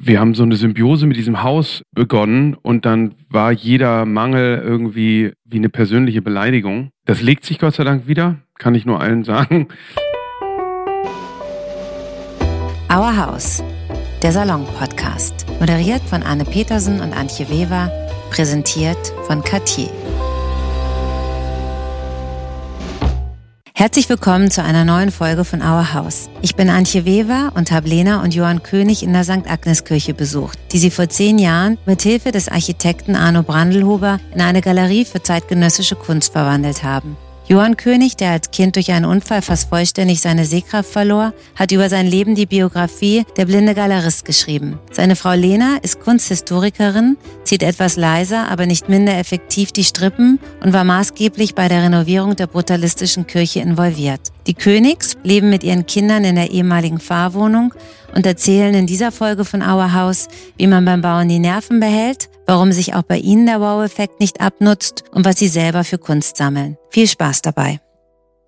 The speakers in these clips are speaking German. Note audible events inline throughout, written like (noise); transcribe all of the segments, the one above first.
wir haben so eine Symbiose mit diesem Haus begonnen und dann war jeder Mangel irgendwie wie eine persönliche Beleidigung. Das legt sich Gott sei Dank wieder, kann ich nur allen sagen. Our House, der Salon-Podcast. Moderiert von Anne Petersen und Antje Weber, präsentiert von Cartier. Herzlich willkommen zu einer neuen Folge von Our House. Ich bin Antje Weber und habe Lena und Johann König in der St. Agnes Kirche besucht, die sie vor zehn Jahren mit Hilfe des Architekten Arno Brandelhuber in eine Galerie für zeitgenössische Kunst verwandelt haben. Johann König, der als Kind durch einen Unfall fast vollständig seine Sehkraft verlor, hat über sein Leben die Biografie Der blinde Galerist geschrieben. Seine Frau Lena ist Kunsthistorikerin, zieht etwas leiser, aber nicht minder effektiv die Strippen und war maßgeblich bei der Renovierung der brutalistischen Kirche involviert. Die Königs leben mit ihren Kindern in der ehemaligen Fahrwohnung und erzählen in dieser Folge von Our House, wie man beim Bauen die Nerven behält, warum sich auch bei ihnen der Wow-Effekt nicht abnutzt und was sie selber für Kunst sammeln. Viel Spaß dabei.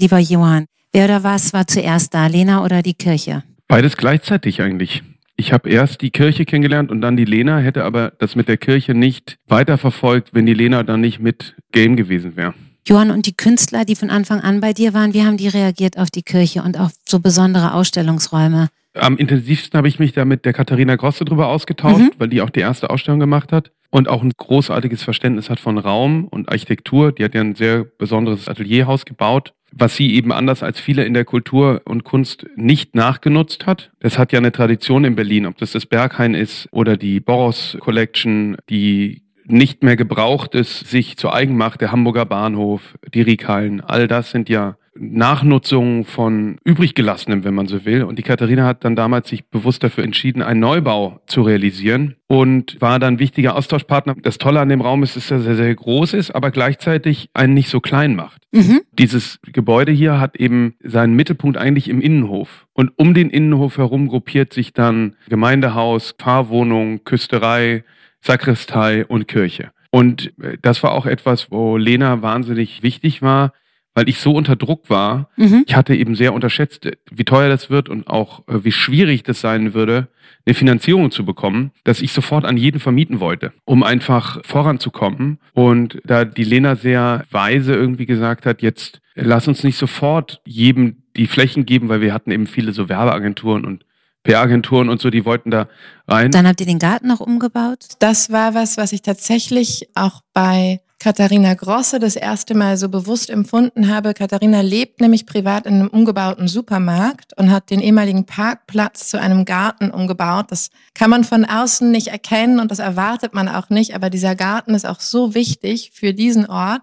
Lieber Johann, wer oder was war zuerst da, Lena oder die Kirche? Beides gleichzeitig eigentlich. Ich habe erst die Kirche kennengelernt und dann die Lena, hätte aber das mit der Kirche nicht weiterverfolgt, wenn die Lena dann nicht mit Game gewesen wäre. Johann und die Künstler, die von Anfang an bei dir waren, wie haben die reagiert auf die Kirche und auf so besondere Ausstellungsräume? Am intensivsten habe ich mich da mit der Katharina Grosse drüber ausgetauscht, mhm. weil die auch die erste Ausstellung gemacht hat und auch ein großartiges Verständnis hat von Raum und Architektur. Die hat ja ein sehr besonderes Atelierhaus gebaut, was sie eben anders als viele in der Kultur und Kunst nicht nachgenutzt hat. Das hat ja eine Tradition in Berlin, ob das das Berghain ist oder die Boros Collection, die nicht mehr gebraucht ist, sich zu eigen macht, der Hamburger Bahnhof, die Riekhallen, all das sind ja Nachnutzung von übrig gelassenem, wenn man so will. Und die Katharina hat dann damals sich bewusst dafür entschieden, einen Neubau zu realisieren und war dann wichtiger Austauschpartner. Das Tolle an dem Raum ist, dass er sehr, sehr groß ist, aber gleichzeitig einen nicht so klein macht. Mhm. Dieses Gebäude hier hat eben seinen Mittelpunkt eigentlich im Innenhof. Und um den Innenhof herum gruppiert sich dann Gemeindehaus, Fahrwohnung, Küsterei, Sakristei und Kirche. Und das war auch etwas, wo Lena wahnsinnig wichtig war, weil ich so unter Druck war. Mhm. Ich hatte eben sehr unterschätzt, wie teuer das wird und auch äh, wie schwierig das sein würde, eine Finanzierung zu bekommen, dass ich sofort an jeden vermieten wollte, um einfach voranzukommen. Und da die Lena sehr weise irgendwie gesagt hat, jetzt lass uns nicht sofort jedem die Flächen geben, weil wir hatten eben viele so Werbeagenturen und PR-Agenturen und so, die wollten da rein. Dann habt ihr den Garten noch umgebaut? Das war was, was ich tatsächlich auch bei Katharina Grosse das erste Mal so bewusst empfunden habe. Katharina lebt nämlich privat in einem umgebauten Supermarkt und hat den ehemaligen Parkplatz zu einem Garten umgebaut. Das kann man von außen nicht erkennen und das erwartet man auch nicht, aber dieser Garten ist auch so wichtig für diesen Ort.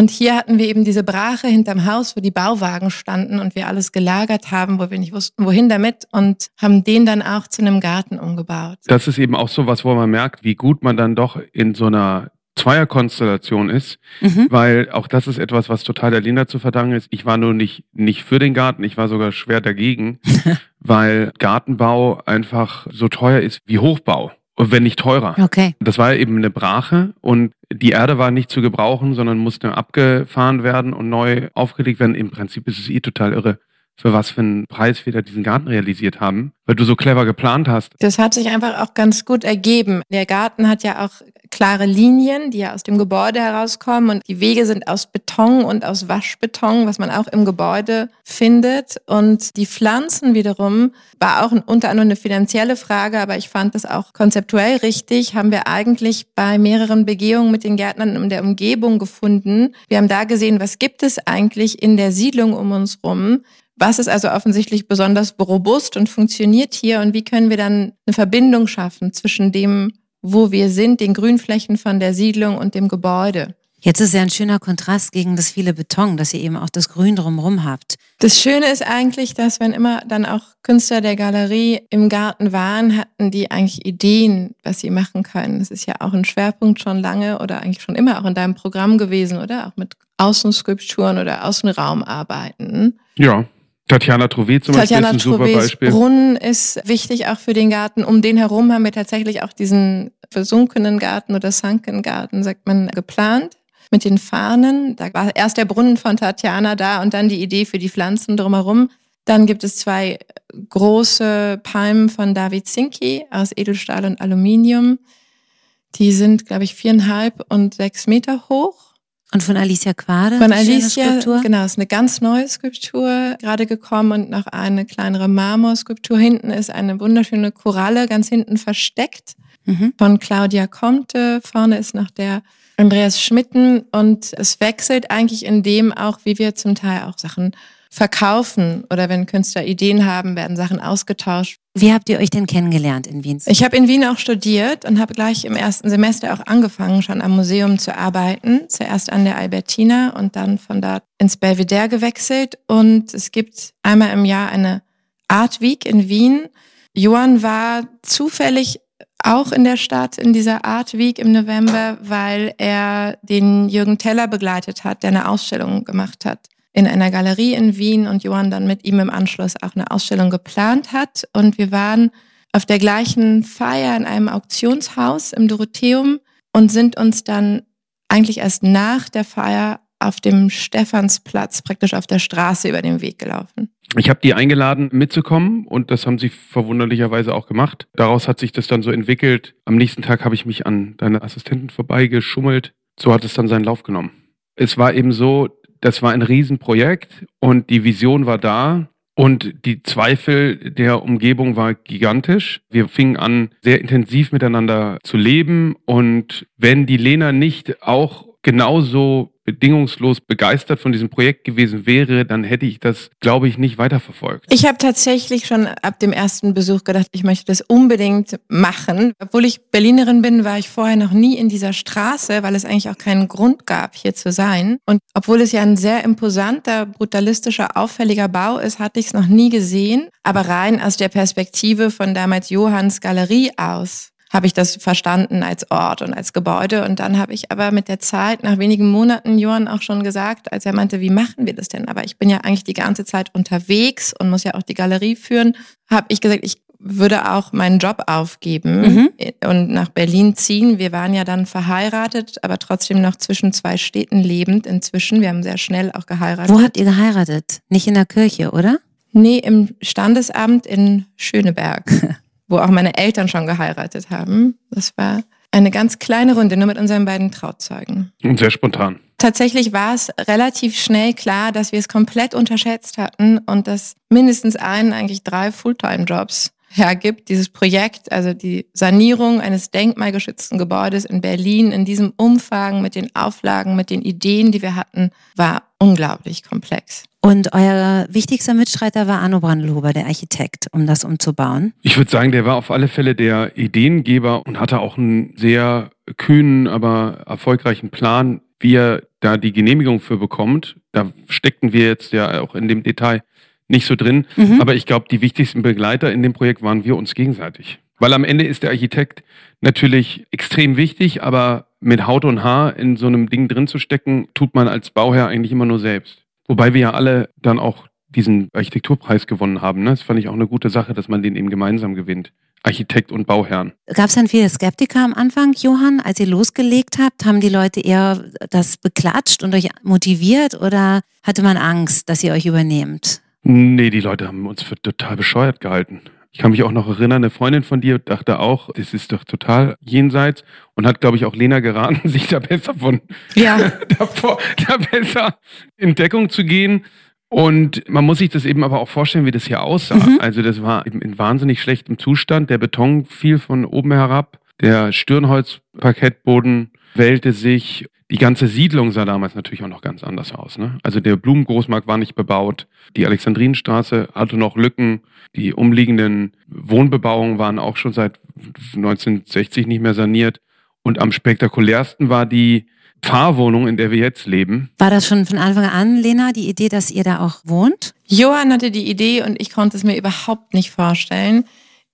Und hier hatten wir eben diese Brache hinterm Haus, wo die Bauwagen standen und wir alles gelagert haben, wo wir nicht wussten, wohin damit und haben den dann auch zu einem Garten umgebaut. Das ist eben auch so was, wo man merkt, wie gut man dann doch in so einer Zweierkonstellation ist, mhm. weil auch das ist etwas, was total der Lena zu verdanken ist. Ich war nur nicht, nicht für den Garten, ich war sogar schwer dagegen, (laughs) weil Gartenbau einfach so teuer ist wie Hochbau. Wenn nicht teurer. Okay. Das war eben eine Brache und die Erde war nicht zu gebrauchen, sondern musste abgefahren werden und neu aufgelegt werden. Im Prinzip ist es eh total irre, für was für einen Preis wir da diesen Garten realisiert haben, weil du so clever geplant hast. Das hat sich einfach auch ganz gut ergeben. Der Garten hat ja auch klare Linien, die ja aus dem Gebäude herauskommen und die Wege sind aus Beton und aus Waschbeton, was man auch im Gebäude findet. Und die Pflanzen wiederum war auch unter anderem eine finanzielle Frage, aber ich fand das auch konzeptuell richtig, haben wir eigentlich bei mehreren Begehungen mit den Gärtnern in der Umgebung gefunden. Wir haben da gesehen, was gibt es eigentlich in der Siedlung um uns rum, was ist also offensichtlich besonders robust und funktioniert hier und wie können wir dann eine Verbindung schaffen zwischen dem, wo wir sind, den Grünflächen von der Siedlung und dem Gebäude? Jetzt ist ja ein schöner Kontrast gegen das viele Beton, dass ihr eben auch das Grün drumherum habt. Das Schöne ist eigentlich, dass wenn immer dann auch Künstler der Galerie im Garten waren, hatten die eigentlich Ideen, was sie machen können. Das ist ja auch ein Schwerpunkt schon lange oder eigentlich schon immer auch in deinem Programm gewesen, oder? Auch mit Außenskulpturen oder Außenraumarbeiten. Ja. Tatjana Trouvé zum Tatjana Beispiel ist ein super Beispiel. Brunnen ist wichtig auch für den Garten. Um den herum haben wir tatsächlich auch diesen versunkenen Garten oder Sunken Garten, sagt man, geplant mit den Fahnen. Da war erst der Brunnen von Tatjana da und dann die Idee für die Pflanzen drumherum. Dann gibt es zwei große Palmen von David Zinke aus Edelstahl und Aluminium. Die sind, glaube ich, viereinhalb und sechs Meter hoch. Und von Alicia Quade? Von Alicia, genau, ist eine ganz neue Skulptur gerade gekommen und noch eine kleinere Marmorskulptur. Hinten ist eine wunderschöne Koralle, ganz hinten versteckt, mhm. von Claudia Comte. Vorne ist noch der Andreas Schmitten und es wechselt eigentlich in dem auch, wie wir zum Teil auch Sachen verkaufen oder wenn Künstler Ideen haben, werden Sachen ausgetauscht. Wie habt ihr euch denn kennengelernt in Wien? Ich habe in Wien auch studiert und habe gleich im ersten Semester auch angefangen, schon am Museum zu arbeiten. Zuerst an der Albertina und dann von dort ins Belvedere gewechselt. Und es gibt einmal im Jahr eine Art Week in Wien. Johann war zufällig auch in der Stadt in dieser Art Week im November, weil er den Jürgen Teller begleitet hat, der eine Ausstellung gemacht hat in einer Galerie in Wien und Johann dann mit ihm im Anschluss auch eine Ausstellung geplant hat. Und wir waren auf der gleichen Feier in einem Auktionshaus im Dorotheum und sind uns dann eigentlich erst nach der Feier auf dem Stephansplatz, praktisch auf der Straße über den Weg gelaufen. Ich habe die eingeladen mitzukommen und das haben sie verwunderlicherweise auch gemacht. Daraus hat sich das dann so entwickelt. Am nächsten Tag habe ich mich an deine Assistenten vorbeigeschummelt. So hat es dann seinen Lauf genommen. Es war eben so, das war ein Riesenprojekt und die Vision war da. Und die Zweifel der Umgebung war gigantisch. Wir fingen an, sehr intensiv miteinander zu leben. Und wenn die Lena nicht auch genauso bedingungslos begeistert von diesem Projekt gewesen wäre, dann hätte ich das, glaube ich, nicht weiterverfolgt. Ich habe tatsächlich schon ab dem ersten Besuch gedacht, ich möchte das unbedingt machen. Obwohl ich Berlinerin bin, war ich vorher noch nie in dieser Straße, weil es eigentlich auch keinen Grund gab, hier zu sein. Und obwohl es ja ein sehr imposanter, brutalistischer, auffälliger Bau ist, hatte ich es noch nie gesehen. Aber rein aus der Perspektive von damals Johanns Galerie aus habe ich das verstanden als Ort und als Gebäude. Und dann habe ich aber mit der Zeit, nach wenigen Monaten, Johann auch schon gesagt, als er meinte, wie machen wir das denn? Aber ich bin ja eigentlich die ganze Zeit unterwegs und muss ja auch die Galerie führen, habe ich gesagt, ich würde auch meinen Job aufgeben mhm. und nach Berlin ziehen. Wir waren ja dann verheiratet, aber trotzdem noch zwischen zwei Städten lebend inzwischen. Wir haben sehr schnell auch geheiratet. Wo habt ihr geheiratet? Nicht in der Kirche, oder? Nee, im Standesamt in Schöneberg. (laughs) wo auch meine Eltern schon geheiratet haben. Das war eine ganz kleine Runde, nur mit unseren beiden Trauzeugen. Und sehr spontan. Tatsächlich war es relativ schnell klar, dass wir es komplett unterschätzt hatten und dass mindestens einen, eigentlich drei Fulltime-Jobs hergibt, dieses Projekt, also die Sanierung eines denkmalgeschützten Gebäudes in Berlin in diesem Umfang mit den Auflagen, mit den Ideen, die wir hatten, war unglaublich komplex. Und euer wichtigster Mitstreiter war Arno Brandelhuber, der Architekt, um das umzubauen? Ich würde sagen, der war auf alle Fälle der Ideengeber und hatte auch einen sehr kühnen, aber erfolgreichen Plan, wie er da die Genehmigung für bekommt. Da steckten wir jetzt ja auch in dem Detail nicht so drin. Mhm. Aber ich glaube, die wichtigsten Begleiter in dem Projekt waren wir uns gegenseitig. Weil am Ende ist der Architekt natürlich extrem wichtig, aber mit Haut und Haar in so einem Ding drin zu stecken, tut man als Bauherr eigentlich immer nur selbst. Wobei wir ja alle dann auch diesen Architekturpreis gewonnen haben. Ne? Das fand ich auch eine gute Sache, dass man den eben gemeinsam gewinnt. Architekt und Bauherrn. Gab es dann viele Skeptiker am Anfang, Johann, als ihr losgelegt habt? Haben die Leute eher das beklatscht und euch motiviert oder hatte man Angst, dass ihr euch übernehmt? Nee, die Leute haben uns für total bescheuert gehalten. Ich kann mich auch noch erinnern, eine Freundin von dir dachte auch, das ist doch total jenseits und hat, glaube ich, auch Lena geraten, (laughs) sich da besser von ja. (laughs) davor, da besser in Deckung zu gehen. Und man muss sich das eben aber auch vorstellen, wie das hier aussah. Mhm. Also das war eben in wahnsinnig schlechtem Zustand. Der Beton fiel von oben herab, der Stirnholzparkettboden wählte sich. Die ganze Siedlung sah damals natürlich auch noch ganz anders aus. Ne? Also der Blumengroßmarkt war nicht bebaut. Die Alexandrinenstraße hatte noch Lücken. Die umliegenden Wohnbebauungen waren auch schon seit 1960 nicht mehr saniert. Und am spektakulärsten war die Pfarrwohnung, in der wir jetzt leben. War das schon von Anfang an, Lena, die Idee, dass ihr da auch wohnt? Johann hatte die Idee und ich konnte es mir überhaupt nicht vorstellen.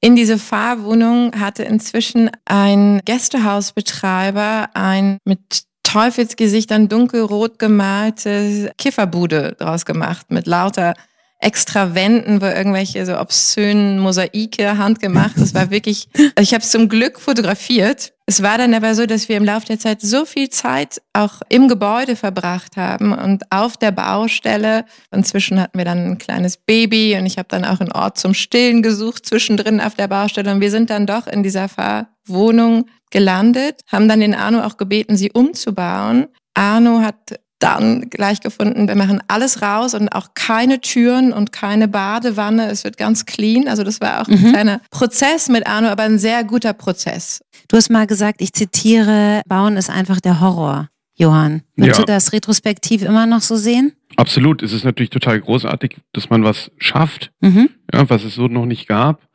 In diese Fahrwohnung hatte inzwischen ein Gästehausbetreiber ein mit Teufelsgesichtern dunkelrot gemalte Kifferbude draus gemacht mit lauter extra wo irgendwelche so obszönen Mosaike handgemacht. Das war wirklich, also ich habe es zum Glück fotografiert. Es war dann aber so, dass wir im Laufe der Zeit so viel Zeit auch im Gebäude verbracht haben und auf der Baustelle. Inzwischen hatten wir dann ein kleines Baby und ich habe dann auch einen Ort zum Stillen gesucht zwischendrin auf der Baustelle. Und wir sind dann doch in dieser Fahrwohnung gelandet, haben dann den Arno auch gebeten, sie umzubauen. Arno hat dann gleich gefunden, wir machen alles raus und auch keine Türen und keine Badewanne. Es wird ganz clean. Also das war auch mhm. ein kleiner Prozess mit Arno, aber ein sehr guter Prozess. Du hast mal gesagt, ich zitiere, Bauen ist einfach der Horror. Johann, würdest ja. du das retrospektiv immer noch so sehen? Absolut. Es ist natürlich total großartig, dass man was schafft, mhm. ja, was es so noch nicht gab.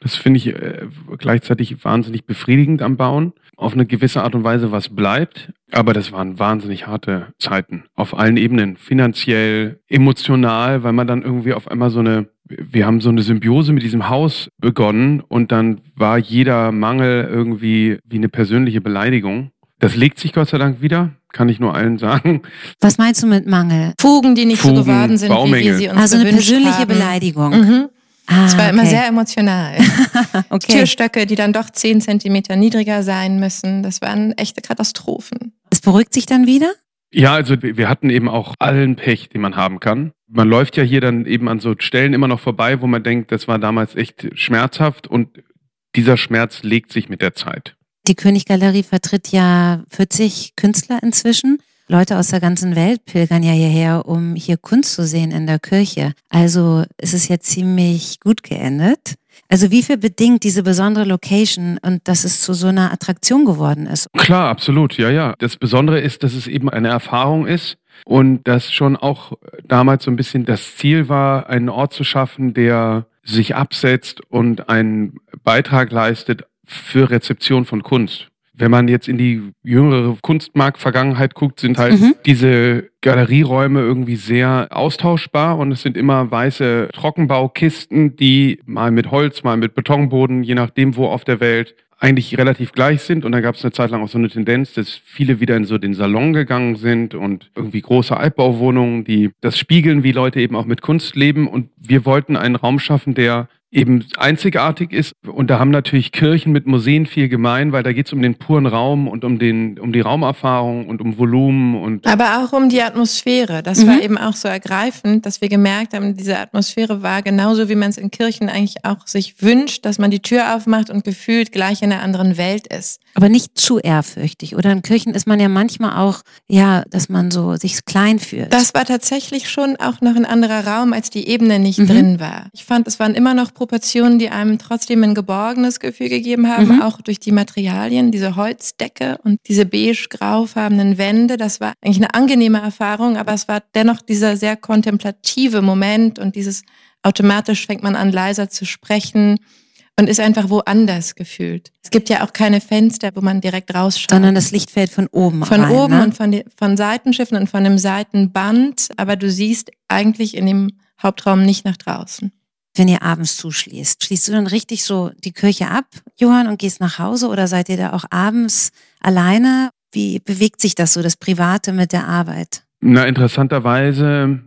Das finde ich äh, gleichzeitig wahnsinnig befriedigend am Bauen. Auf eine gewisse Art und Weise was bleibt. Aber das waren wahnsinnig harte Zeiten. Auf allen Ebenen. Finanziell, emotional, weil man dann irgendwie auf einmal so eine, wir haben so eine Symbiose mit diesem Haus begonnen und dann war jeder Mangel irgendwie wie eine persönliche Beleidigung. Das legt sich Gott sei Dank wieder, kann ich nur allen sagen. Was meinst du mit Mangel? Fugen, die nicht Fugen, so geworden sind, Baumenge. wie wir sie uns Also eine persönliche haben. Beleidigung. Mhm. Ah, es war okay. immer sehr emotional. (laughs) okay. Türstöcke, die dann doch zehn Zentimeter niedriger sein müssen, das waren echte Katastrophen. Es beruhigt sich dann wieder? Ja, also wir hatten eben auch allen Pech, den man haben kann. Man läuft ja hier dann eben an so Stellen immer noch vorbei, wo man denkt, das war damals echt schmerzhaft und dieser Schmerz legt sich mit der Zeit. Die Königgalerie vertritt ja 40 Künstler inzwischen. Leute aus der ganzen Welt pilgern ja hierher, um hier Kunst zu sehen in der Kirche. Also ist es jetzt ziemlich gut geendet. Also wie viel bedingt diese besondere Location und dass es zu so einer Attraktion geworden ist? Klar, absolut, ja, ja. Das Besondere ist, dass es eben eine Erfahrung ist und dass schon auch damals so ein bisschen das Ziel war, einen Ort zu schaffen, der sich absetzt und einen Beitrag leistet für Rezeption von Kunst. Wenn man jetzt in die jüngere Kunstmarkt-Vergangenheit guckt, sind halt mhm. diese Galerieräume irgendwie sehr austauschbar und es sind immer weiße Trockenbaukisten, die mal mit Holz, mal mit Betonboden, je nachdem wo auf der Welt, eigentlich relativ gleich sind. Und da gab es eine Zeit lang auch so eine Tendenz, dass viele wieder in so den Salon gegangen sind und irgendwie große Altbauwohnungen, die das spiegeln, wie Leute eben auch mit Kunst leben. Und wir wollten einen Raum schaffen, der eben einzigartig ist. Und da haben natürlich Kirchen mit Museen viel gemein, weil da geht es um den puren Raum und um, den, um die Raumerfahrung und um Volumen. Und Aber auch um die Atmosphäre. Das mhm. war eben auch so ergreifend, dass wir gemerkt haben, diese Atmosphäre war genauso, wie man es in Kirchen eigentlich auch sich wünscht, dass man die Tür aufmacht und gefühlt gleich in einer anderen Welt ist. Aber nicht zu ehrfürchtig. Oder in Kirchen ist man ja manchmal auch, ja, dass man so sich klein fühlt. Das war tatsächlich schon auch noch ein anderer Raum, als die Ebene nicht mhm. drin war. Ich fand, es waren immer noch Proportionen, die einem trotzdem ein geborgenes Gefühl gegeben haben, mhm. auch durch die Materialien, diese Holzdecke und diese beige-graufarbenen Wände. Das war eigentlich eine angenehme Erfahrung, aber es war dennoch dieser sehr kontemplative Moment und dieses automatisch fängt man an leiser zu sprechen und ist einfach woanders gefühlt. Es gibt ja auch keine Fenster, wo man direkt rausschaut. Sondern das Licht fällt von oben Von rein, oben ne? und von, von Seitenschiffen und von dem Seitenband, aber du siehst eigentlich in dem Hauptraum nicht nach draußen wenn ihr abends zuschließt? Schließt du dann richtig so die Kirche ab, Johann, und gehst nach Hause oder seid ihr da auch abends alleine? Wie bewegt sich das so, das Private mit der Arbeit? Na, interessanterweise,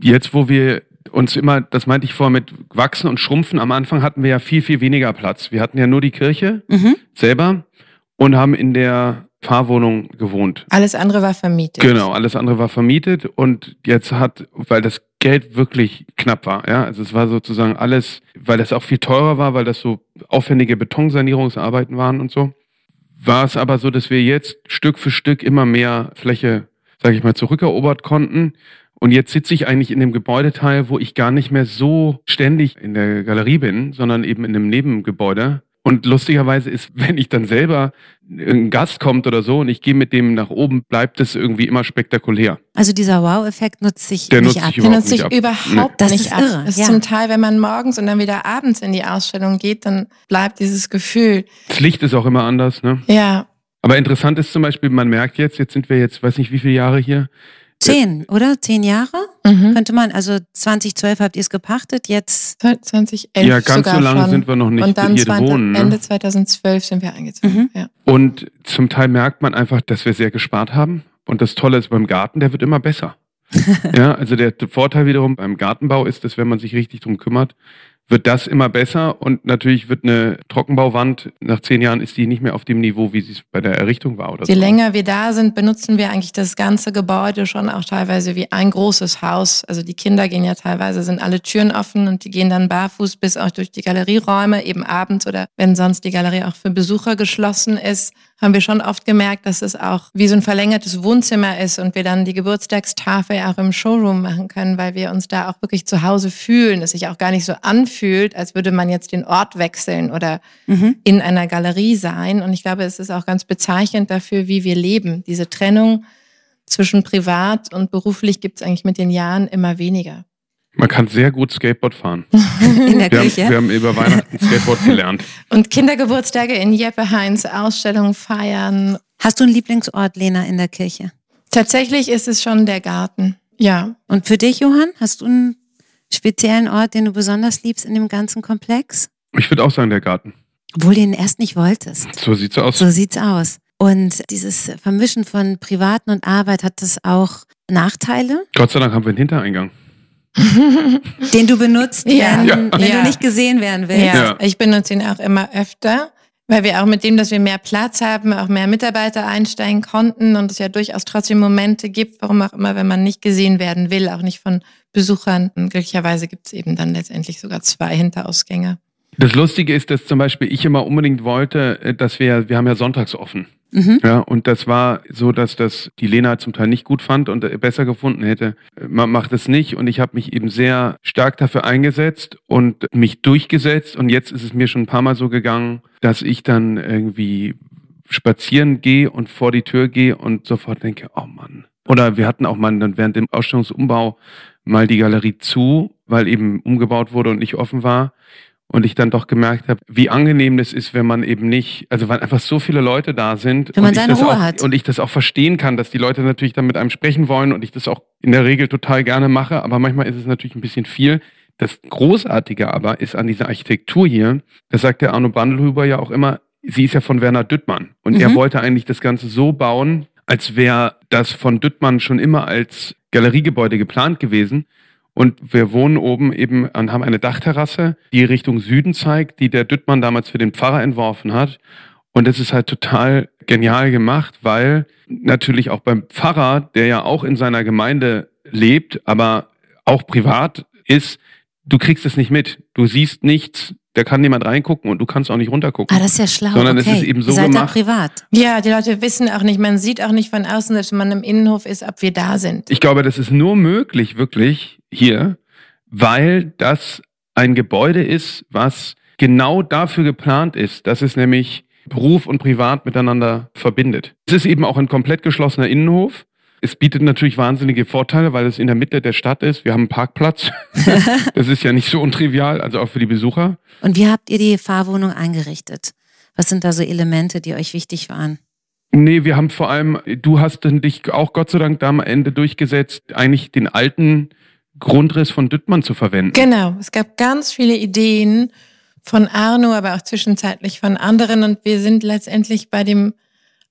jetzt wo wir uns immer, das meinte ich vorher mit wachsen und schrumpfen, am Anfang hatten wir ja viel, viel weniger Platz. Wir hatten ja nur die Kirche mhm. selber und haben in der Fahrwohnung gewohnt. Alles andere war vermietet. Genau, alles andere war vermietet und jetzt hat, weil das Geld wirklich knapp war, ja, also es war sozusagen alles, weil das auch viel teurer war, weil das so aufwendige Betonsanierungsarbeiten waren und so, war es aber so, dass wir jetzt Stück für Stück immer mehr Fläche, sage ich mal, zurückerobert konnten. Und jetzt sitze ich eigentlich in dem Gebäudeteil, wo ich gar nicht mehr so ständig in der Galerie bin, sondern eben in einem Nebengebäude und lustigerweise ist, (laughs) wenn ich dann selber ein Gast kommt oder so und ich gehe mit dem nach oben, bleibt es irgendwie immer spektakulär. Also dieser Wow-Effekt nutzt sich Der nicht nutzt ab. Sich Der nutzt sich überhaupt nee. nicht ab. Irre, ist ja. zum Teil, wenn man morgens und dann wieder abends in die Ausstellung geht, dann bleibt dieses Gefühl. Das Licht ist auch immer anders, ne? Ja. Aber interessant ist zum Beispiel, man merkt jetzt, jetzt sind wir jetzt, weiß nicht wie viele Jahre hier, Zehn, oder? Zehn Jahre? Mhm. Könnte man, also 2012 habt ihr es gepachtet, jetzt. 2011 Ja, ganz sogar so lange schon. sind wir noch nicht Und dann hier 20, wohnen. Ne? Ende 2012 sind wir eingezogen. Mhm. Ja. Und zum Teil merkt man einfach, dass wir sehr gespart haben. Und das Tolle ist beim Garten, der wird immer besser. (laughs) ja, also der Vorteil wiederum beim Gartenbau ist, dass wenn man sich richtig drum kümmert, wird das immer besser und natürlich wird eine Trockenbauwand nach zehn Jahren ist die nicht mehr auf dem Niveau, wie sie es bei der Errichtung war. Oder Je so. länger wir da sind, benutzen wir eigentlich das ganze Gebäude schon auch teilweise wie ein großes Haus. Also die Kinder gehen ja teilweise, sind alle Türen offen und die gehen dann barfuß bis auch durch die Galerieräume, eben abends oder wenn sonst die Galerie auch für Besucher geschlossen ist haben wir schon oft gemerkt, dass es auch wie so ein verlängertes Wohnzimmer ist und wir dann die Geburtstagstafel auch im Showroom machen können, weil wir uns da auch wirklich zu Hause fühlen, es sich auch gar nicht so anfühlt, als würde man jetzt den Ort wechseln oder mhm. in einer Galerie sein. Und ich glaube, es ist auch ganz bezeichnend dafür, wie wir leben. Diese Trennung zwischen privat und beruflich gibt es eigentlich mit den Jahren immer weniger. Man kann sehr gut Skateboard fahren. (laughs) In der wir Küche. Haben, wir haben über Weihnachten Skateboard gelernt. (laughs) Und Kindergeburtstage in Jeppe Heinz, Ausstellungen feiern. Hast du einen Lieblingsort, Lena, in der Kirche? Tatsächlich ist es schon der Garten. Ja. Und für dich, Johann, hast du einen speziellen Ort, den du besonders liebst in dem ganzen Komplex? Ich würde auch sagen, der Garten. Obwohl du ihn erst nicht wolltest. So sieht's aus. So sieht's aus. Und dieses Vermischen von Privaten und Arbeit, hat das auch Nachteile? Gott sei Dank haben wir einen Hintereigang. (laughs) Den du benutzt, ja. wenn, ja. wenn ja. du nicht gesehen werden willst. Ja. ich benutze ihn auch immer öfter, weil wir auch mit dem, dass wir mehr Platz haben, auch mehr Mitarbeiter einsteigen konnten und es ja durchaus trotzdem Momente gibt, warum auch immer, wenn man nicht gesehen werden will, auch nicht von Besuchern. Und glücklicherweise gibt es eben dann letztendlich sogar zwei Hinterausgänge. Das Lustige ist, dass zum Beispiel ich immer unbedingt wollte, äh, dass wir, wir haben ja sonntags offen. Mhm. Ja, und das war so, dass das die Lena zum Teil nicht gut fand und besser gefunden hätte. Man macht es nicht und ich habe mich eben sehr stark dafür eingesetzt und mich durchgesetzt und jetzt ist es mir schon ein paar Mal so gegangen, dass ich dann irgendwie spazieren gehe und vor die Tür gehe und sofort denke, oh Mann. Oder wir hatten auch mal dann während dem Ausstellungsumbau mal die Galerie zu, weil eben umgebaut wurde und nicht offen war und ich dann doch gemerkt habe, wie angenehm das ist, wenn man eben nicht, also weil einfach so viele Leute da sind wenn man und, seine ich das Ruhe auch, hat. und ich das auch verstehen kann, dass die Leute natürlich dann mit einem sprechen wollen und ich das auch in der Regel total gerne mache, aber manchmal ist es natürlich ein bisschen viel. Das Großartige aber ist an dieser Architektur hier, das sagt der Arno Bandelhuber ja auch immer, sie ist ja von Werner Düttmann und mhm. er wollte eigentlich das Ganze so bauen, als wäre das von Düttmann schon immer als Galeriegebäude geplant gewesen. Und wir wohnen oben eben und haben eine Dachterrasse, die Richtung Süden zeigt, die der Düttmann damals für den Pfarrer entworfen hat. Und das ist halt total genial gemacht, weil natürlich auch beim Pfarrer, der ja auch in seiner Gemeinde lebt, aber auch privat ist, du kriegst es nicht mit. Du siehst nichts, da kann niemand reingucken und du kannst auch nicht runtergucken. Ah, das ist ja schlau. Sondern okay. es ist eben so Ihr seid gemacht. Da privat. Ja, die Leute wissen auch nicht, man sieht auch nicht von außen, dass man im Innenhof ist, ob wir da sind. Ich glaube, das ist nur möglich, wirklich, hier, weil das ein Gebäude ist, was genau dafür geplant ist, dass es nämlich Beruf und Privat miteinander verbindet. Es ist eben auch ein komplett geschlossener Innenhof. Es bietet natürlich wahnsinnige Vorteile, weil es in der Mitte der Stadt ist. Wir haben einen Parkplatz. (laughs) das ist ja nicht so untrivial, also auch für die Besucher. Und wie habt ihr die Fahrwohnung eingerichtet? Was sind da so Elemente, die euch wichtig waren? Nee, wir haben vor allem, du hast dich auch Gott sei Dank da am Ende durchgesetzt, eigentlich den alten Grundriss von Düttmann zu verwenden. Genau, es gab ganz viele Ideen von Arno, aber auch zwischenzeitlich von anderen und wir sind letztendlich bei dem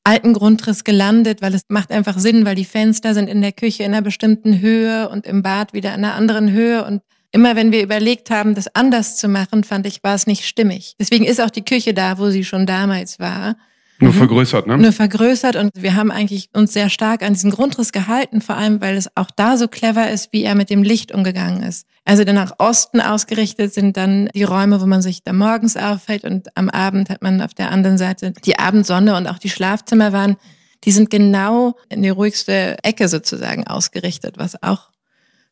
alten Grundriss gelandet, weil es macht einfach Sinn, weil die Fenster sind in der Küche in einer bestimmten Höhe und im Bad wieder in einer anderen Höhe und immer wenn wir überlegt haben, das anders zu machen, fand ich, war es nicht stimmig. Deswegen ist auch die Küche da, wo sie schon damals war. Nur mhm. vergrößert, ne? Nur vergrößert und wir haben eigentlich uns sehr stark an diesen Grundriss gehalten, vor allem weil es auch da so clever ist, wie er mit dem Licht umgegangen ist. Also dann nach Osten ausgerichtet sind dann die Räume, wo man sich da morgens auffällt und am Abend hat man auf der anderen Seite die Abendsonne und auch die Schlafzimmer waren, die sind genau in die ruhigste Ecke sozusagen ausgerichtet, was auch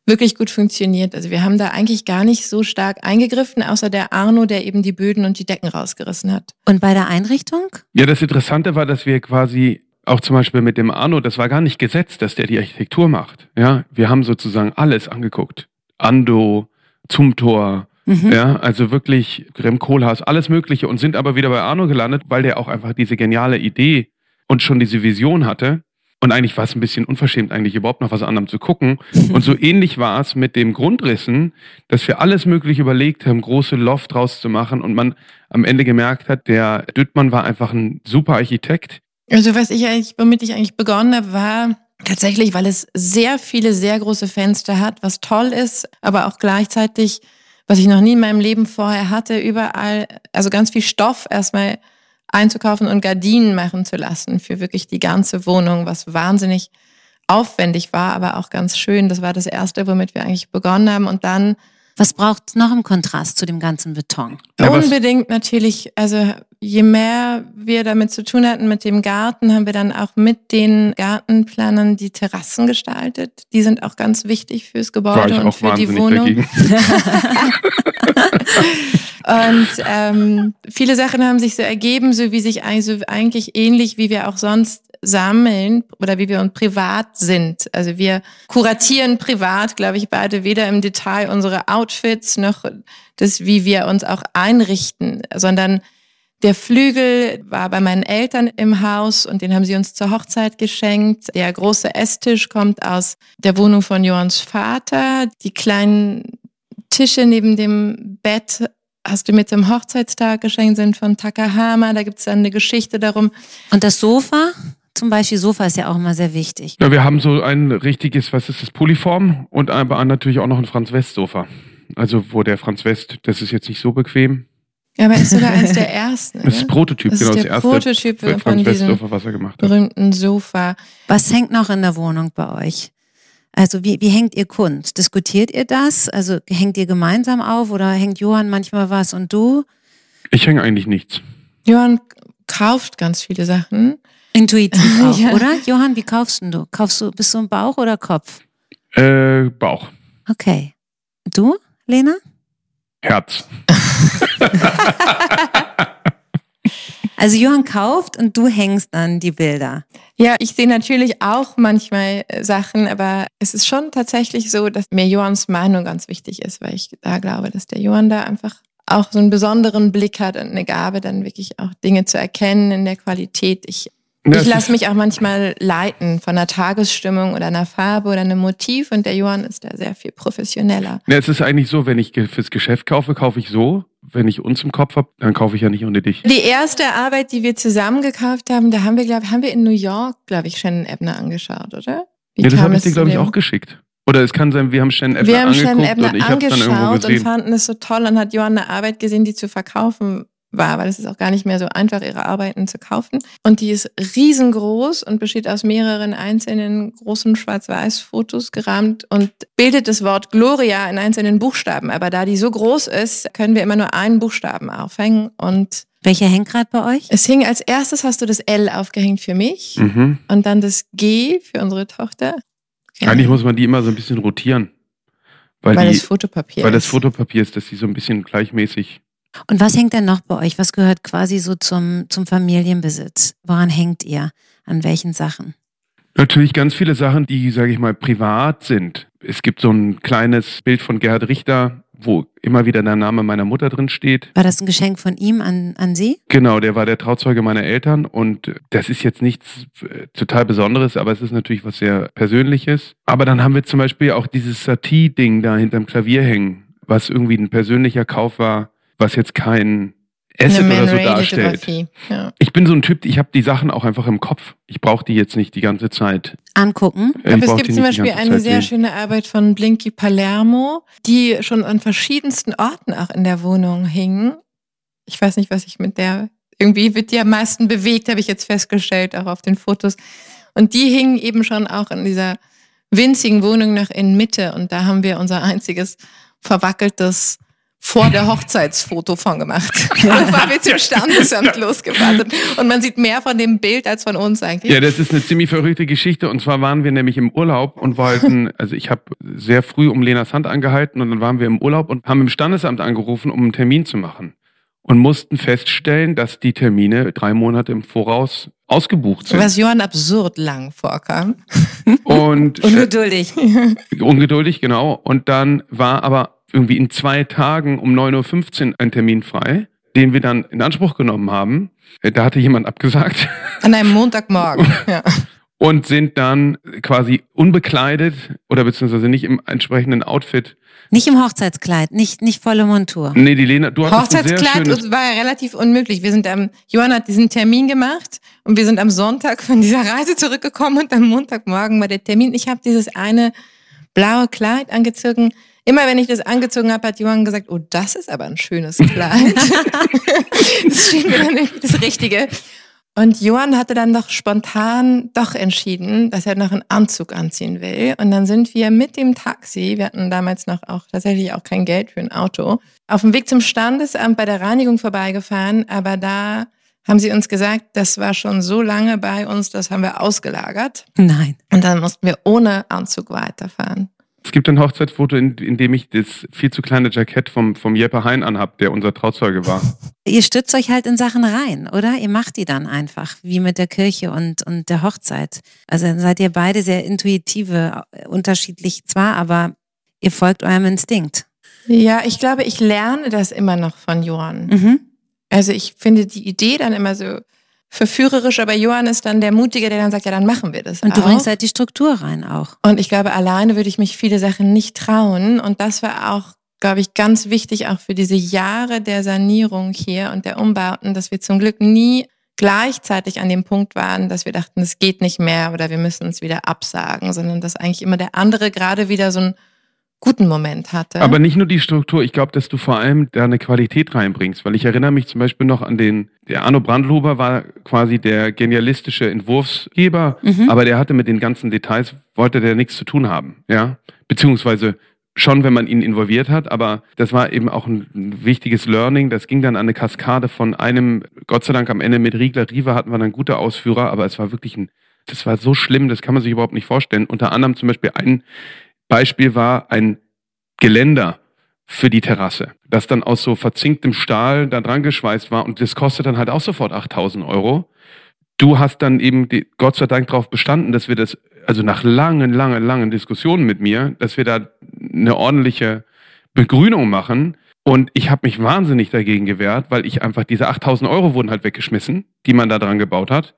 wirklich gut funktioniert. Also wir haben da eigentlich gar nicht so stark eingegriffen, außer der Arno, der eben die Böden und die Decken rausgerissen hat. Und bei der Einrichtung? Ja, das Interessante war, dass wir quasi auch zum Beispiel mit dem Arno, das war gar nicht gesetzt, dass der die Architektur macht. Ja, wir haben sozusagen alles angeguckt. Ando, Zumtor, mhm. ja, also wirklich Grem Kohlhaas, alles Mögliche und sind aber wieder bei Arno gelandet, weil der auch einfach diese geniale Idee und schon diese Vision hatte. Und eigentlich war es ein bisschen unverschämt, eigentlich überhaupt noch was anderem zu gucken. (laughs) Und so ähnlich war es mit dem Grundrissen, dass wir alles Mögliche überlegt haben, große Loft draus zu machen und man am Ende gemerkt hat, der Düttmann war einfach ein super Architekt. Also was ich eigentlich, womit ich eigentlich begonnen habe, war tatsächlich, weil es sehr viele, sehr große Fenster hat, was toll ist, aber auch gleichzeitig was ich noch nie in meinem Leben vorher hatte, überall, also ganz viel Stoff erstmal einzukaufen und Gardinen machen zu lassen für wirklich die ganze Wohnung, was wahnsinnig aufwendig war, aber auch ganz schön. Das war das Erste, womit wir eigentlich begonnen haben. Und dann was braucht es noch im Kontrast zu dem ganzen Beton? Ja, Unbedingt natürlich, also je mehr wir damit zu tun hatten mit dem Garten, haben wir dann auch mit den Gartenplanern die Terrassen gestaltet. Die sind auch ganz wichtig fürs Gebäude und für die Wohnung. (laughs) und ähm, viele Sachen haben sich so ergeben, so wie sich also eigentlich ähnlich, wie wir auch sonst sammeln oder wie wir uns privat sind. Also wir kuratieren privat, glaube ich, beide weder im Detail unsere Outfits noch das, wie wir uns auch einrichten, sondern der Flügel war bei meinen Eltern im Haus und den haben sie uns zur Hochzeit geschenkt. Der große Esstisch kommt aus der Wohnung von Johanns Vater. Die kleinen Tische neben dem Bett hast du mir zum Hochzeitstag geschenkt, sind von Takahama. Da gibt es dann eine Geschichte darum. Und das Sofa? Zum Beispiel Sofa ist ja auch immer sehr wichtig. Ja, wir haben so ein richtiges, was ist das, Polyform und aber natürlich auch noch ein Franz-West-Sofa. Also wo der Franz West, das ist jetzt nicht so bequem. Ja, aber ist sogar eines der ersten. Das ist ne? Prototyp, das genau, ist der das erste Prototyp Franz von West diesem Sofa, was er gemacht hat. berühmten Sofa. Was hängt noch in der Wohnung bei euch? Also wie, wie hängt ihr Kunst? Diskutiert ihr das? Also hängt ihr gemeinsam auf oder hängt Johann manchmal was und du? Ich hänge eigentlich nichts. Johann kauft ganz viele Sachen. Intuitiv (laughs) auch, ja. oder? Johann, wie kaufst du? Kaufst du, bist du ein Bauch oder Kopf? Äh, Bauch. Okay. Du, Lena? Herz. (laughs) also Johann kauft und du hängst dann die Bilder. Ja, ich sehe natürlich auch manchmal äh, Sachen, aber es ist schon tatsächlich so, dass mir Johanns Meinung ganz wichtig ist, weil ich da glaube, dass der Johann da einfach auch so einen besonderen Blick hat und eine Gabe, dann wirklich auch Dinge zu erkennen in der Qualität. Ich ich lasse mich auch manchmal leiten von einer Tagesstimmung oder einer Farbe oder einem Motiv und der Johann ist da sehr viel professioneller. Ja, es ist eigentlich so, wenn ich fürs Geschäft kaufe, kaufe ich so. Wenn ich uns im Kopf habe, dann kaufe ich ja nicht ohne dich. Die erste Arbeit, die wir zusammen gekauft haben, da haben wir, glaube haben wir in New York, glaube ich, Shannon Ebner angeschaut, oder? Wie ja, das habe ich dir, glaube ich, auch geschickt. Oder es kann sein, wir haben Shannon Ebner wir haben angeguckt Shannon Ebner und ich habe dann irgendwo gesehen. und fanden es so toll und hat Johann eine Arbeit gesehen, die zu verkaufen war, weil es ist auch gar nicht mehr so einfach, ihre Arbeiten zu kaufen. Und die ist riesengroß und besteht aus mehreren einzelnen großen Schwarz-Weiß-Fotos gerahmt und bildet das Wort Gloria in einzelnen Buchstaben. Aber da die so groß ist, können wir immer nur einen Buchstaben aufhängen und welcher hängt gerade bei euch? Es hing als erstes hast du das L aufgehängt für mich mhm. und dann das G für unsere Tochter. Ja. Eigentlich muss man die immer so ein bisschen rotieren. Weil, weil die, das Fotopapier Weil ist. das Fotopapier ist, dass sie so ein bisschen gleichmäßig und was hängt denn noch bei euch? Was gehört quasi so zum, zum Familienbesitz? Woran hängt ihr? An welchen Sachen? Natürlich ganz viele Sachen, die, sage ich mal, privat sind. Es gibt so ein kleines Bild von Gerhard Richter, wo immer wieder der Name meiner Mutter drin steht. War das ein Geschenk von ihm an, an Sie? Genau, der war der Trauzeuge meiner Eltern und das ist jetzt nichts äh, total Besonderes, aber es ist natürlich was sehr Persönliches. Aber dann haben wir zum Beispiel auch dieses Satie-Ding da hinterm Klavier hängen, was irgendwie ein persönlicher Kauf war was jetzt kein Asset oder so darstellt. Ja. Ich bin so ein Typ, ich habe die Sachen auch einfach im Kopf. Ich brauche die jetzt nicht die ganze Zeit. Angucken. Ich Aber es gibt zum Beispiel eine sehr sehen. schöne Arbeit von Blinky Palermo, die schon an verschiedensten Orten auch in der Wohnung hing. Ich weiß nicht, was ich mit der. Irgendwie wird die am meisten bewegt, habe ich jetzt festgestellt, auch auf den Fotos. Und die hingen eben schon auch in dieser winzigen Wohnung noch in Mitte. Und da haben wir unser einziges verwackeltes vor der Hochzeitsfoto von gemacht. Bevor wir zum Standesamt (laughs) losgefahren. Und man sieht mehr von dem Bild als von uns eigentlich. Ja, das ist eine ziemlich verrückte Geschichte. Und zwar waren wir nämlich im Urlaub und wollten, (laughs) also ich habe sehr früh um Lenas Hand angehalten und dann waren wir im Urlaub und haben im Standesamt angerufen, um einen Termin zu machen. Und mussten feststellen, dass die Termine drei Monate im Voraus ausgebucht sind. Was Johann absurd lang vorkam. Und, (laughs) ungeduldig. Äh, ungeduldig, genau. Und dann war aber irgendwie in zwei Tagen um 9.15 Uhr ein Termin frei, den wir dann in Anspruch genommen haben. Äh, da hatte jemand abgesagt. (laughs) An einem Montagmorgen, (laughs) ja. Und sind dann quasi unbekleidet oder beziehungsweise nicht im entsprechenden Outfit nicht im Hochzeitskleid, nicht, nicht volle Montur. Nee, die Lena, du hattest Hochzeitskleid war ja relativ unmöglich. Wir sind am, Johann hat diesen Termin gemacht und wir sind am Sonntag von dieser Reise zurückgekommen und am Montagmorgen war der Termin. Ich habe dieses eine blaue Kleid angezogen immer wenn ich das angezogen habe, hat Johann gesagt, oh, das ist aber ein schönes Kleid. (laughs) das schien mir dann irgendwie das Richtige. Und Johann hatte dann doch spontan doch entschieden, dass er noch einen Anzug anziehen will. Und dann sind wir mit dem Taxi, wir hatten damals noch auch tatsächlich auch kein Geld für ein Auto, auf dem Weg zum Standesamt bei der Reinigung vorbeigefahren. Aber da haben sie uns gesagt, das war schon so lange bei uns, das haben wir ausgelagert. Nein. Und dann mussten wir ohne Anzug weiterfahren. Es gibt ein Hochzeitsfoto, in, in dem ich das viel zu kleine Jackett vom, vom Jeppe Hein anhab, der unser Trauzeuge war. (laughs) Ihr stützt euch halt in Sachen rein, oder? Ihr macht die dann einfach, wie mit der Kirche und, und der Hochzeit. Also dann seid ihr beide sehr intuitive, unterschiedlich zwar, aber ihr folgt eurem Instinkt. Ja, ich glaube, ich lerne das immer noch von Johann. Mhm. Also ich finde die Idee dann immer so verführerisch, aber Johann ist dann der Mutige, der dann sagt, ja, dann machen wir das. Und du auch. bringst halt die Struktur rein auch. Und ich glaube, alleine würde ich mich viele Sachen nicht trauen. Und das war auch, glaube ich, ganz wichtig auch für diese Jahre der Sanierung hier und der Umbauten, dass wir zum Glück nie gleichzeitig an dem Punkt waren, dass wir dachten, es geht nicht mehr oder wir müssen uns wieder absagen, sondern dass eigentlich immer der andere gerade wieder so ein guten Moment hatte. Aber nicht nur die Struktur, ich glaube, dass du vor allem da eine Qualität reinbringst, weil ich erinnere mich zum Beispiel noch an den, der Arno Brandluber war quasi der genialistische Entwurfsgeber, Mhm. aber der hatte mit den ganzen Details, wollte der nichts zu tun haben, ja, beziehungsweise schon, wenn man ihn involviert hat, aber das war eben auch ein, ein wichtiges Learning. Das ging dann an eine Kaskade von einem, Gott sei Dank am Ende mit Riegler Riva hatten wir dann gute Ausführer, aber es war wirklich ein, das war so schlimm, das kann man sich überhaupt nicht vorstellen. Unter anderem zum Beispiel ein Beispiel war ein Geländer für die Terrasse, das dann aus so verzinktem Stahl da dran geschweißt war und das kostet dann halt auch sofort 8000 Euro. Du hast dann eben die, Gott sei Dank darauf bestanden, dass wir das, also nach langen, langen, langen Diskussionen mit mir, dass wir da eine ordentliche Begrünung machen. Und ich habe mich wahnsinnig dagegen gewehrt, weil ich einfach diese 8000 Euro wurden halt weggeschmissen, die man da dran gebaut hat.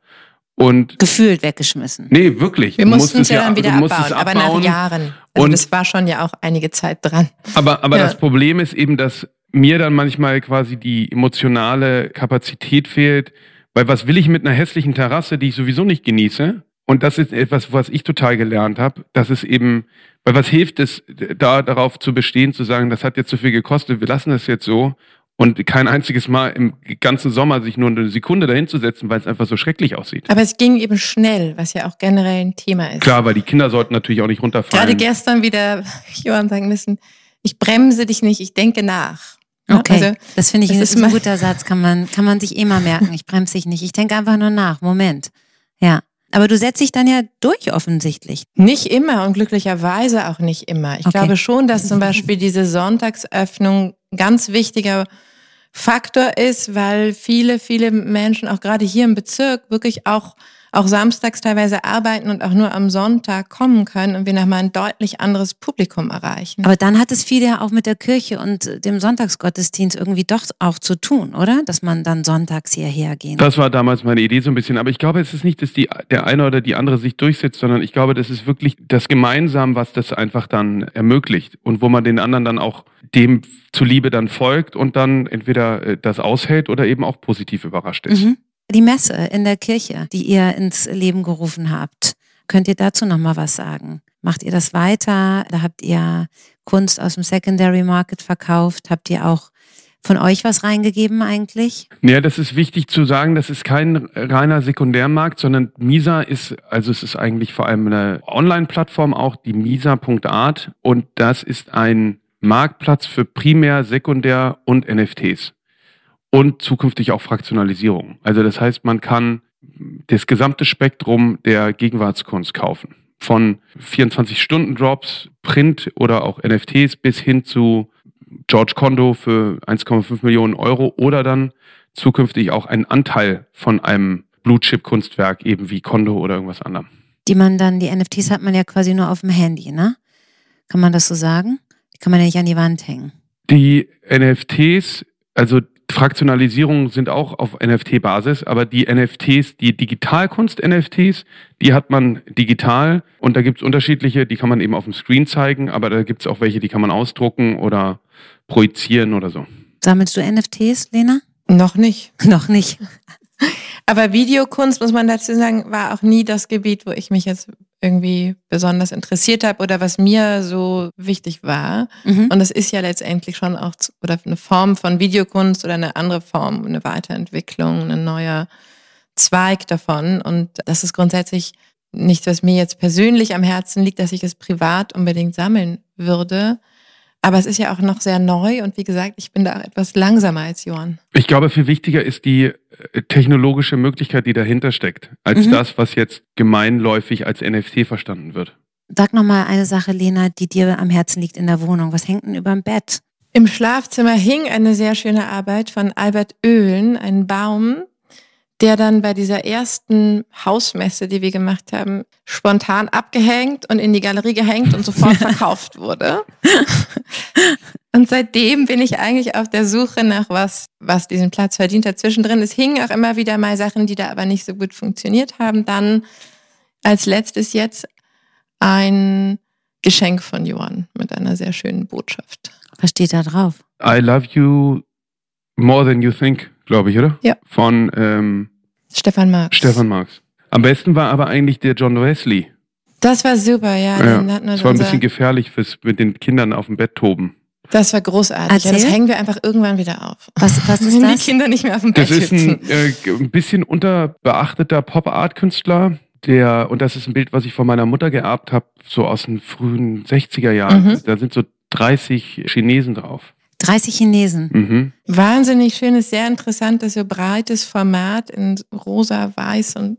Und Gefühlt weggeschmissen. nee, wirklich. wir mussten musst es ja dann wieder abbauen, es aber nach. Jahren. Also Und- das war schon ja auch einige Zeit dran. Aber, aber Ja. das Problem ist eben, dass mir dann manchmal quasi die emotionale Kapazität fehlt, weil was will ich mit einer hässlichen Terrasse, die ich sowieso nicht genieße? Und das ist etwas, was ich total gelernt habe, dass es eben, weil was hilft es, da darauf zu bestehen, zu sagen, das hat jetzt zu viel gekostet, wir lassen das jetzt so und kein einziges Mal im ganzen Sommer sich nur eine Sekunde dahinzusetzen, weil es einfach so schrecklich aussieht. Aber es ging eben schnell, was ja auch generell ein Thema ist. Klar, weil die Kinder sollten natürlich auch nicht runterfallen. Gerade gestern wieder (laughs) Johann sagen müssen, ich bremse dich nicht, ich denke nach. Okay, Also, das finde ich das ein, ist ein guter Satz, kann man, kann man sich eh mal merken. Ich bremse dich nicht. Ich denke einfach nur nach. Moment. Ja. Aber du setzt dich dann ja durch offensichtlich. nicht immer und glücklicherweise auch nicht immer. Ich Okay. glaube schon, dass zum Beispiel diese Sonntagsöffnung ein ganz wichtiger Faktor ist, weil viele, viele Menschen auch gerade hier im Bezirk wirklich auch auch samstags teilweise arbeiten und auch nur am Sonntag kommen können und wir nochmal ein deutlich anderes Publikum erreichen. Aber dann hat es viel ja auch mit der Kirche und dem Sonntagsgottesdienst irgendwie doch auch zu tun, oder? Dass man dann sonntags hierher gehen. Das war damals meine Idee so ein bisschen. Aber ich glaube, es ist nicht, dass die, der eine oder die andere sich durchsetzt, sondern ich glaube, das ist wirklich das Gemeinsam, was das einfach dann ermöglicht und wo man den anderen dann auch dem zuliebe dann folgt und dann entweder äh, das aushält oder eben auch positiv überrascht ist. Mhm. Die Messe in der Kirche, die ihr ins Leben gerufen habt, könnt ihr dazu noch mal was sagen? Macht ihr das weiter? Da habt ihr Kunst aus dem Secondary Market verkauft? Habt ihr auch von euch was reingegeben eigentlich? Ja, das ist wichtig zu sagen, das ist kein reiner Sekundärmarkt, sondern Misa ist, also es ist eigentlich vor allem eine Online-Plattform auch, die Misa.art und das ist ein Marktplatz für Primär-, Sekundär- und NFTs und zukünftig auch Fraktionalisierung. Also das heißt, man kann das gesamte Spektrum der Gegenwartskunst kaufen. Von 24-Stunden-Drops, Print oder auch NFTs bis hin zu George Kondo für 1,5 Millionen Euro oder dann zukünftig auch einen Anteil von einem Blue-Chip-Kunstwerk, eben wie Kondo oder irgendwas anderem. Die man dann, die NFTs hat man ja quasi nur auf dem Handy, ne? Kann man das so sagen? Die kann man ja nicht an die Wand hängen. Die NFTs, also Fraktionalisierungen sind auch auf NFT-Basis, aber die NFTs, die Digitalkunst-NFTs, die hat man digital und da gibt's unterschiedliche, die kann man eben auf dem Screen zeigen, aber da gibt's auch welche, die kann man ausdrucken oder projizieren oder so. Sammelst du NFTs, Lena? Noch nicht. (laughs) Noch nicht. Aber Videokunst, muss man dazu sagen, war auch nie das Gebiet, wo ich mich jetzt irgendwie besonders interessiert habe oder was mir so wichtig war. Mhm. Und das ist ja letztendlich schon auch oder eine Form von Videokunst oder eine andere Form, eine Weiterentwicklung, ein neuer Zweig davon. Und das ist grundsätzlich nichts, was mir jetzt persönlich am Herzen liegt, dass ich es privat unbedingt sammeln würde. Aber es ist ja auch noch sehr neu und wie gesagt, ich bin da auch etwas langsamer als Johann. Ich glaube, viel wichtiger ist die äh, technologische Möglichkeit, die dahinter steckt, als mhm. das, was jetzt gemeinläufig als NFT verstanden wird. Sag nochmal eine Sache, Lena, die dir am Herzen liegt in der Wohnung. Was hängt denn über dem Bett? Im Schlafzimmer hing eine sehr schöne Arbeit von Albert Oehlen, ein Baum, der dann bei dieser ersten Hausmesse, die wir gemacht haben, spontan abgehängt und in die Galerie gehängt und sofort (laughs) verkauft wurde. Und seitdem bin ich eigentlich auf der Suche nach was, was diesen Platz verdient hat. Zwischendrin, es hingen auch immer wieder mal Sachen, die da aber nicht so gut funktioniert haben. Dann als letztes jetzt ein Geschenk von Johann mit einer sehr schönen Botschaft. Was steht da drauf? I love you more than you think glaube ich, oder? Ja. Von ähm, Stefan Marx. Stefan Marx. Am besten war aber eigentlich der John Wesley. Das war super, ja. ja. das war ein bisschen gefährlich fürs mit den Kindern auf dem Bett toben. Das war großartig. Ja, das hängen wir einfach irgendwann wieder auf. Was, was ist Wenn das? die Kinder nicht mehr auf dem Bett Das ist ein, äh, ein bisschen unterbeachteter Pop-Art-Künstler, der, und das ist ein Bild, was ich von meiner Mutter geerbt habe, so aus den frühen 60er Jahren. Mhm. Da sind so 30 Chinesen drauf. 30 Chinesen. Mhm. Wahnsinnig schönes, sehr interessantes, so breites Format in rosa, weiß und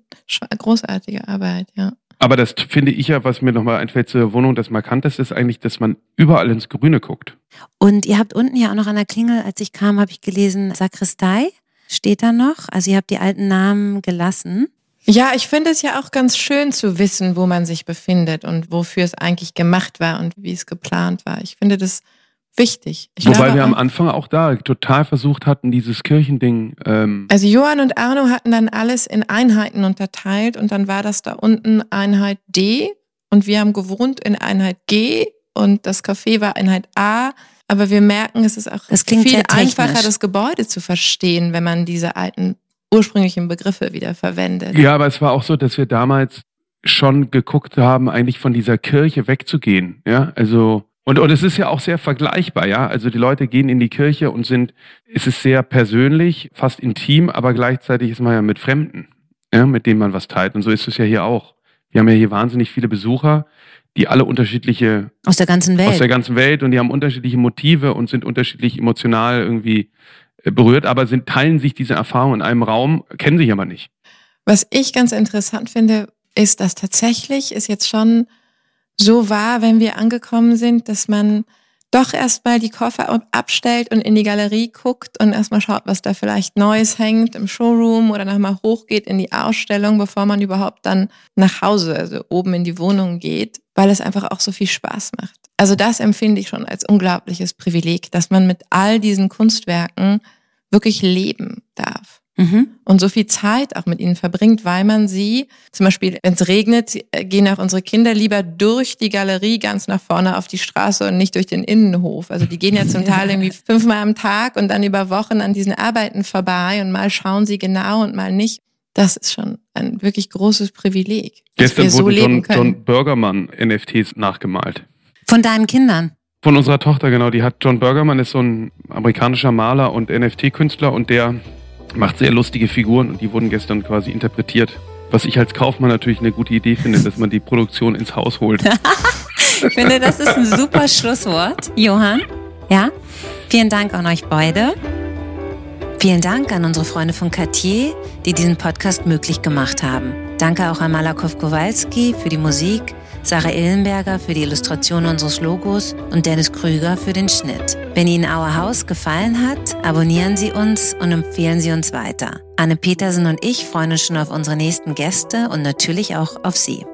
großartige Arbeit, ja. Aber das finde ich ja, was mir nochmal einfällt zur Wohnung, das Markanteste ist eigentlich, dass man überall ins Grüne guckt. Und ihr habt unten ja auch noch an der Klingel, als ich kam, habe ich gelesen, Sakristei steht da noch. Also ihr habt die alten Namen gelassen. Ja, ich finde es ja auch ganz schön zu wissen, wo man sich befindet und wofür es eigentlich gemacht war und wie es geplant war. Ich finde das wichtig. Ich Wobei glaube, wir am Anfang auch da total versucht hatten, dieses Kirchending. Ähm also Johann und Arno hatten dann alles in Einheiten unterteilt und dann war das da unten Einheit D und wir haben gewohnt in Einheit G und das Café war Einheit A. Aber wir merken, es ist auch viel einfacher, das Gebäude zu verstehen, wenn man diese alten ursprünglichen Begriffe wieder verwendet. Ja, aber es war auch so, dass wir damals schon geguckt haben, eigentlich von dieser Kirche wegzugehen. Ja, also und, und es ist ja auch sehr vergleichbar, ja. Also die Leute gehen in die Kirche und sind, es ist sehr persönlich, fast intim, aber gleichzeitig ist man ja mit Fremden, ja, mit denen man was teilt. Und so ist es ja hier auch. Wir haben ja hier wahnsinnig viele Besucher, die alle unterschiedliche aus der ganzen Welt aus der ganzen Welt und die haben unterschiedliche Motive und sind unterschiedlich emotional irgendwie äh, berührt, aber sind teilen sich diese Erfahrung in einem Raum, kennen sich aber nicht. Was ich ganz interessant finde, ist, dass tatsächlich ist jetzt schon so war, wenn wir angekommen sind, dass man doch erstmal die Koffer abstellt und in die Galerie guckt und erstmal schaut, was da vielleicht Neues hängt im Showroom oder nochmal hochgeht in die Ausstellung, bevor man überhaupt dann nach Hause, also oben in die Wohnung geht, weil es einfach auch so viel Spaß macht. Also das empfinde ich schon als unglaubliches Privileg, dass man mit all diesen Kunstwerken wirklich leben darf mhm. und so viel Zeit auch mit ihnen verbringt, weil man sie, zum Beispiel, wenn es regnet, gehen auch unsere Kinder lieber durch die Galerie ganz nach vorne auf die Straße und nicht durch den Innenhof. Also die gehen ja zum Teil (laughs) irgendwie fünfmal am Tag und dann über Wochen an diesen Arbeiten vorbei und mal schauen sie genau und mal nicht. Das ist schon ein wirklich großes Privileg. Gestern wurden John, John Burgermann NFTs nachgemalt. Von deinen Kindern? Von unserer Tochter, genau. Die hat John Burgermann ist so ein amerikanischer Maler und NFT-Künstler und der macht sehr lustige Figuren und die wurden gestern quasi interpretiert. Was ich als Kaufmann natürlich eine gute Idee finde, dass man die Produktion ins Haus holt. (laughs) ich finde, das ist ein super Schlusswort, Johann. Ja, vielen Dank an euch beide. Vielen Dank an unsere Freunde von Cartier, die diesen Podcast möglich gemacht haben. Danke auch an Malakow Kowalski für die Musik Sarah Illenberger für die Illustration unseres Logos und Dennis Krüger für den Schnitt. Wenn Ihnen Our House gefallen hat, abonnieren Sie uns und empfehlen Sie uns weiter. Anne Petersen und ich freuen uns schon auf unsere nächsten Gäste und natürlich auch auf Sie.